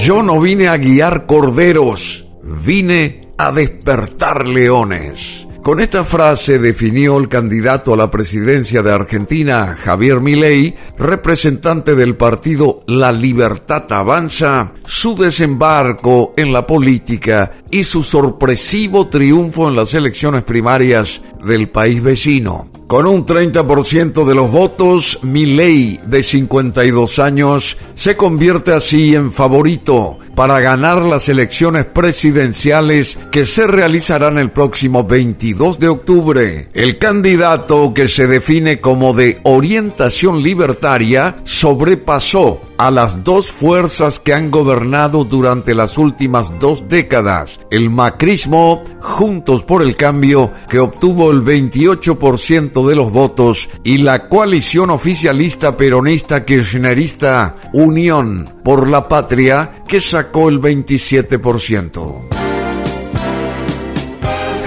Yo no vine a guiar corderos, vine a despertar leones. Con esta frase definió el candidato a la presidencia de Argentina, Javier Milei, representante del partido La Libertad Avanza, su desembarco en la política y su sorpresivo triunfo en las elecciones primarias del país vecino. Con un 30% de los votos, Milei, de 52 años, se convierte así en favorito para ganar las elecciones presidenciales que se realizarán el próximo 22 de octubre. El candidato que se define como de orientación libertaria sobrepasó a las dos fuerzas que han gobernado durante las últimas dos décadas, el macrismo, Juntos por el Cambio, que obtuvo el 28% de los votos, y la coalición oficialista peronista kirchnerista Unión por la Patria, que sacó el 27%.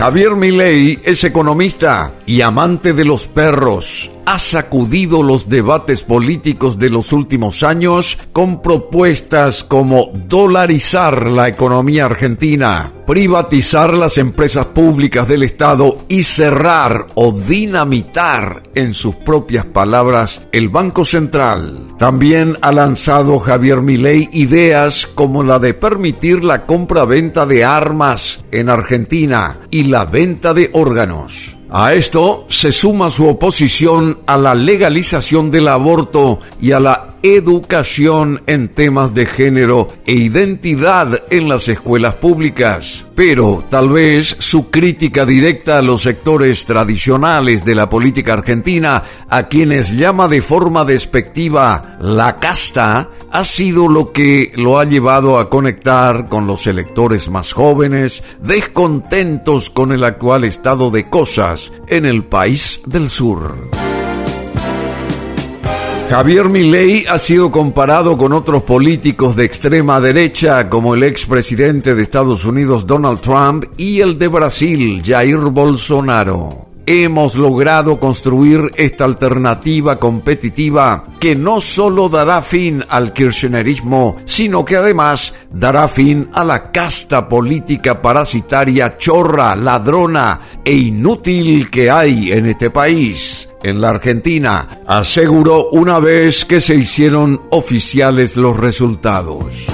Javier Milei es economista y amante de los perros ha sacudido los debates políticos de los últimos años con propuestas como dolarizar la economía argentina, privatizar las empresas públicas del Estado y cerrar o dinamitar, en sus propias palabras, el Banco Central. También ha lanzado Javier Milei ideas como la de permitir la compra-venta de armas en Argentina y la venta de órganos. A esto se suma su oposición a la legalización del aborto y a la educación en temas de género e identidad en las escuelas públicas. Pero tal vez su crítica directa a los sectores tradicionales de la política argentina, a quienes llama de forma despectiva la casta, ha sido lo que lo ha llevado a conectar con los electores más jóvenes, descontentos con el actual estado de cosas en el país del sur. Javier Milei ha sido comparado con otros políticos de extrema derecha como el expresidente de Estados Unidos Donald Trump y el de Brasil Jair Bolsonaro. Hemos logrado construir esta alternativa competitiva que no solo dará fin al kirchnerismo, sino que además dará fin a la casta política parasitaria chorra, ladrona e inútil que hay en este país en la Argentina, aseguró una vez que se hicieron oficiales los resultados.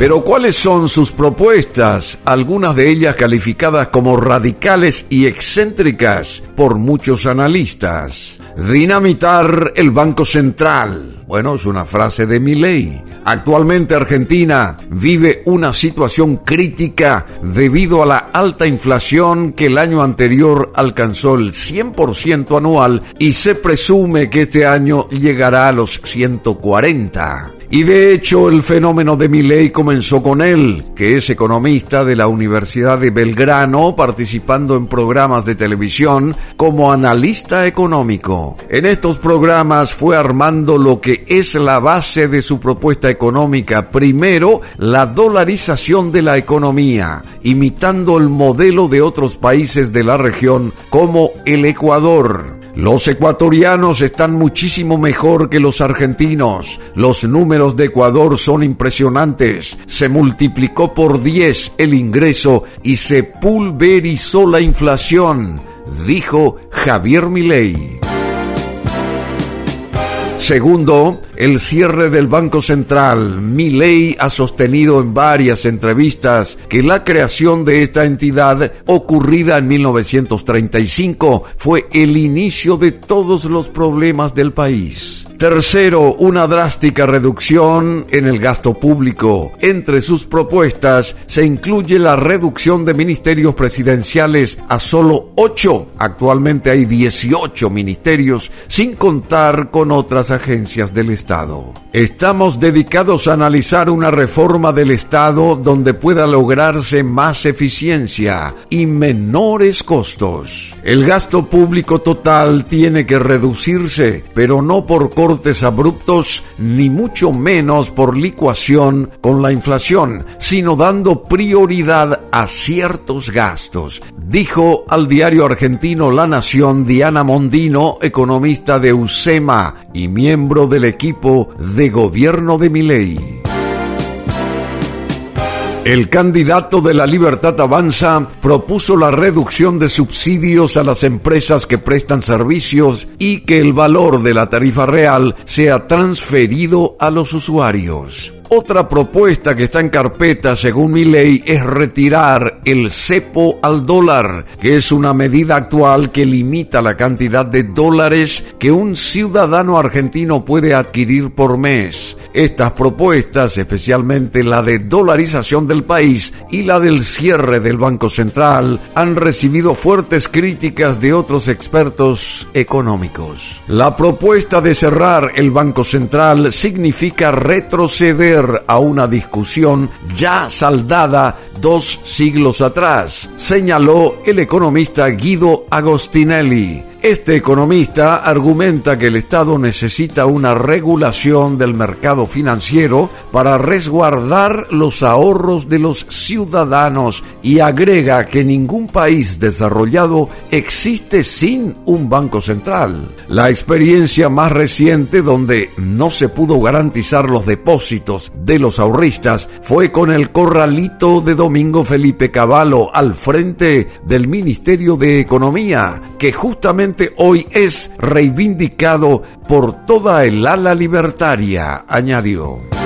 Pero ¿cuáles son sus propuestas? Algunas de ellas calificadas como radicales y excéntricas por muchos analistas. Dinamitar el Banco Central bueno, es una frase de mi ley. Actualmente Argentina vive una situación crítica debido a la alta inflación que el año anterior alcanzó el 100% anual y se presume que este año llegará a los 140. Y de hecho el fenómeno de ley comenzó con él, que es economista de la Universidad de Belgrano, participando en programas de televisión como analista económico. En estos programas fue armando lo que es la base de su propuesta económica. Primero, la dolarización de la economía, imitando el modelo de otros países de la región como el Ecuador. Los ecuatorianos están muchísimo mejor que los argentinos. Los números de Ecuador son impresionantes. Se multiplicó por 10 el ingreso y se pulverizó la inflación, dijo Javier Milei. Segundo, el cierre del Banco Central. Milei ha sostenido en varias entrevistas que la creación de esta entidad, ocurrida en 1935, fue el inicio de todos los problemas del país. Tercero, una drástica reducción en el gasto público. Entre sus propuestas se incluye la reducción de ministerios presidenciales a solo 8. Actualmente hay 18 ministerios, sin contar con otras agencias del Estado. Estamos dedicados a analizar una reforma del Estado donde pueda lograrse más eficiencia y menores costos. El gasto público total tiene que reducirse, pero no por recortes abruptos, ni mucho menos por licuación con la inflación, sino dando prioridad a ciertos gastos, dijo al diario argentino La Nación Diana Mondino, economista de USEMA y miembro del equipo de gobierno de Milei. El candidato de la Libertad Avanza propuso la reducción de subsidios a las empresas que prestan servicios y que el valor de la tarifa real sea transferido a los usuarios. Otra propuesta que está en carpeta, según mi ley, es retirar el cepo al dólar, que es una medida actual que limita la cantidad de dólares que un ciudadano argentino puede adquirir por mes. Estas propuestas, especialmente la de dolarización del país y la del cierre del Banco Central, han recibido fuertes críticas de otros expertos económicos. La propuesta de cerrar el Banco Central significa retroceder a una discusión ya saldada dos siglos atrás, señaló el economista Guido Agostinelli. Este economista argumenta que el Estado necesita una regulación del mercado financiero para resguardar los ahorros de los ciudadanos y agrega que ningún país desarrollado existe sin un banco central. La experiencia más reciente donde no se pudo garantizar los depósitos de los ahorristas fue con el corralito de Domingo Felipe Cavallo al frente del Ministerio de Economía, que justamente hoy es reivindicado por toda el ala libertaria, añadió.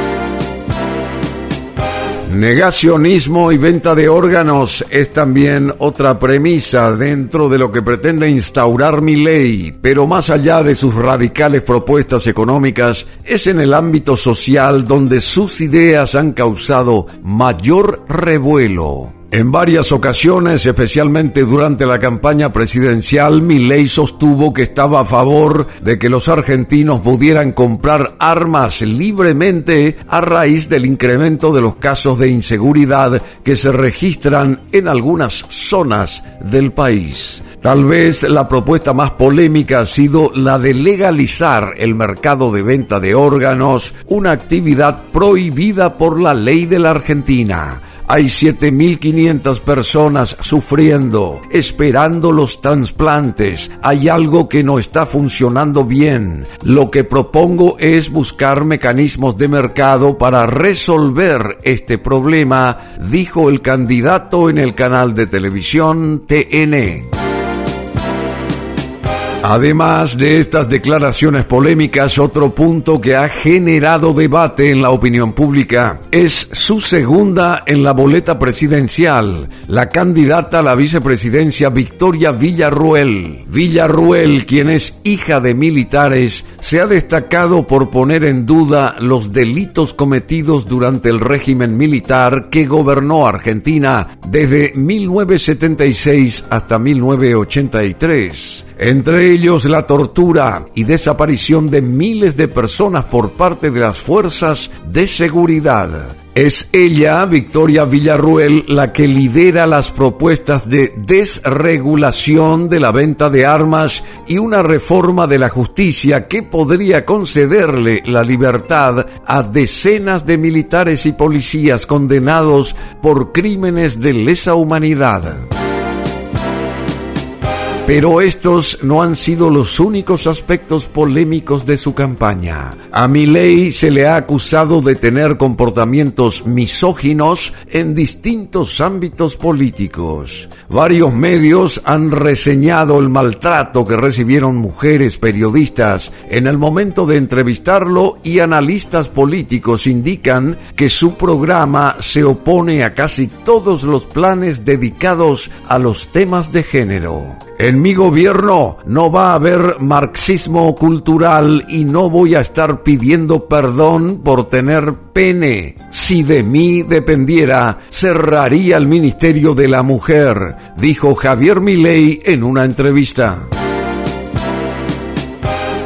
Negacionismo y venta de órganos es también otra premisa dentro de lo que pretende instaurar mi ley, pero más allá de sus radicales propuestas económicas, es en el ámbito social donde sus ideas han causado mayor revuelo. En varias ocasiones, especialmente durante la campaña presidencial, Milei sostuvo que estaba a favor de que los argentinos pudieran comprar armas libremente a raíz del incremento de los casos de inseguridad que se registran en algunas zonas del país. Tal vez la propuesta más polémica ha sido la de legalizar el mercado de venta de órganos, una actividad prohibida por la ley de la Argentina. Hay 7.500 personas sufriendo, esperando los trasplantes. Hay algo que no está funcionando bien. Lo que propongo es buscar mecanismos de mercado para resolver este problema, dijo el candidato en el canal de televisión TN. Además de estas declaraciones polémicas, otro punto que ha generado debate en la opinión pública es su segunda en la boleta presidencial, la candidata a la vicepresidencia Victoria Villarruel. Villarruel, quien es hija de militares, se ha destacado por poner en duda los delitos cometidos durante el régimen militar que gobernó Argentina desde 1976 hasta 1983 entre ellos la tortura y desaparición de miles de personas por parte de las fuerzas de seguridad. Es ella, Victoria Villarruel, la que lidera las propuestas de desregulación de la venta de armas y una reforma de la justicia que podría concederle la libertad a decenas de militares y policías condenados por crímenes de lesa humanidad. Pero estos no han sido los únicos aspectos polémicos de su campaña. A Milei se le ha acusado de tener comportamientos misóginos en distintos ámbitos políticos. Varios medios han reseñado el maltrato que recibieron mujeres periodistas en el momento de entrevistarlo y analistas políticos indican que su programa se opone a casi todos los planes dedicados a los temas de género. Mi gobierno no va a haber marxismo cultural y no voy a estar pidiendo perdón por tener pene. Si de mí dependiera, cerraría el Ministerio de la Mujer, dijo Javier Milei en una entrevista.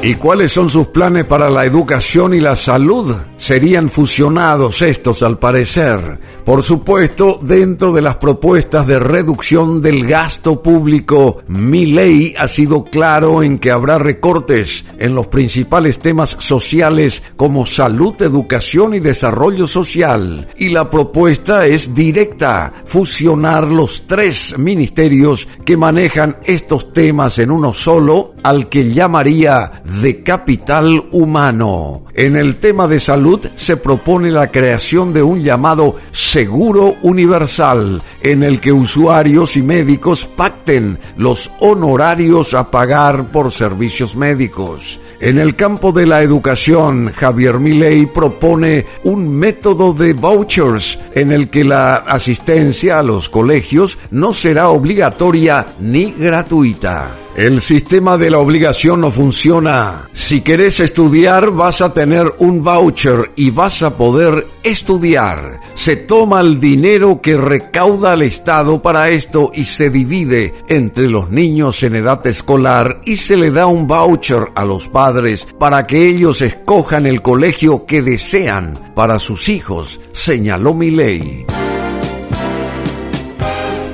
¿Y cuáles son sus planes para la educación y la salud? Serían fusionados estos al parecer. Por supuesto, dentro de las propuestas de reducción del gasto público, mi ley ha sido claro en que habrá recortes en los principales temas sociales como salud, educación y desarrollo social. Y la propuesta es directa, fusionar los tres ministerios que manejan estos temas en uno solo, al que llamaría de capital humano. En el tema de salud se propone la creación de un llamado seguro universal, en el que usuarios y médicos pacten los honorarios a pagar por servicios médicos. En el campo de la educación, Javier Milei propone un método de vouchers en el que la asistencia a los colegios no será obligatoria ni gratuita. El sistema de la obligación no funciona. Si querés estudiar vas a tener un voucher y vas a poder estudiar. Se toma el dinero que recauda el Estado para esto y se divide entre los niños en edad escolar y se le da un voucher a los padres para que ellos escojan el colegio que desean para sus hijos, señaló mi ley.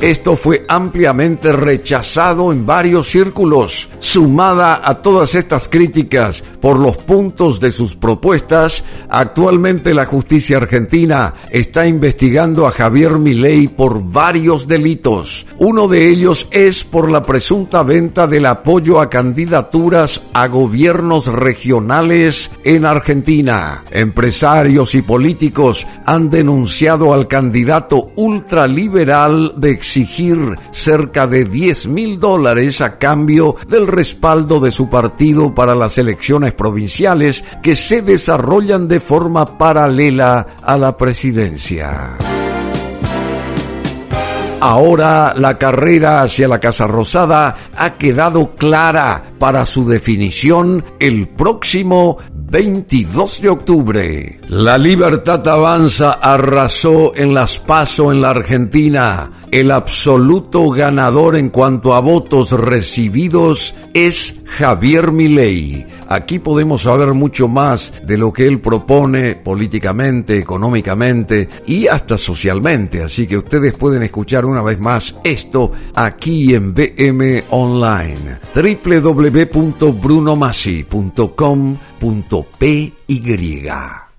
Esto fue ampliamente rechazado en varios círculos. Sumada a todas estas críticas por los puntos de sus propuestas, actualmente la justicia argentina está investigando a Javier Milei por varios delitos. Uno de ellos es por la presunta venta del apoyo a candidaturas a gobiernos regionales en Argentina. Empresarios y políticos han denunciado al candidato ultraliberal de exigir cerca de 10 mil dólares a cambio del respaldo de su partido para las elecciones provinciales que se desarrollan de forma paralela a la presidencia. Ahora la carrera hacia la Casa Rosada ha quedado clara para su definición el próximo 22 de octubre. La libertad avanza arrasó en las PASO en la Argentina. El absoluto ganador en cuanto a votos recibidos es Javier Milei. Aquí podemos saber mucho más de lo que él propone políticamente, económicamente y hasta socialmente. Así que ustedes pueden escuchar una vez más esto aquí en BM Online. www.brunomasi.com.py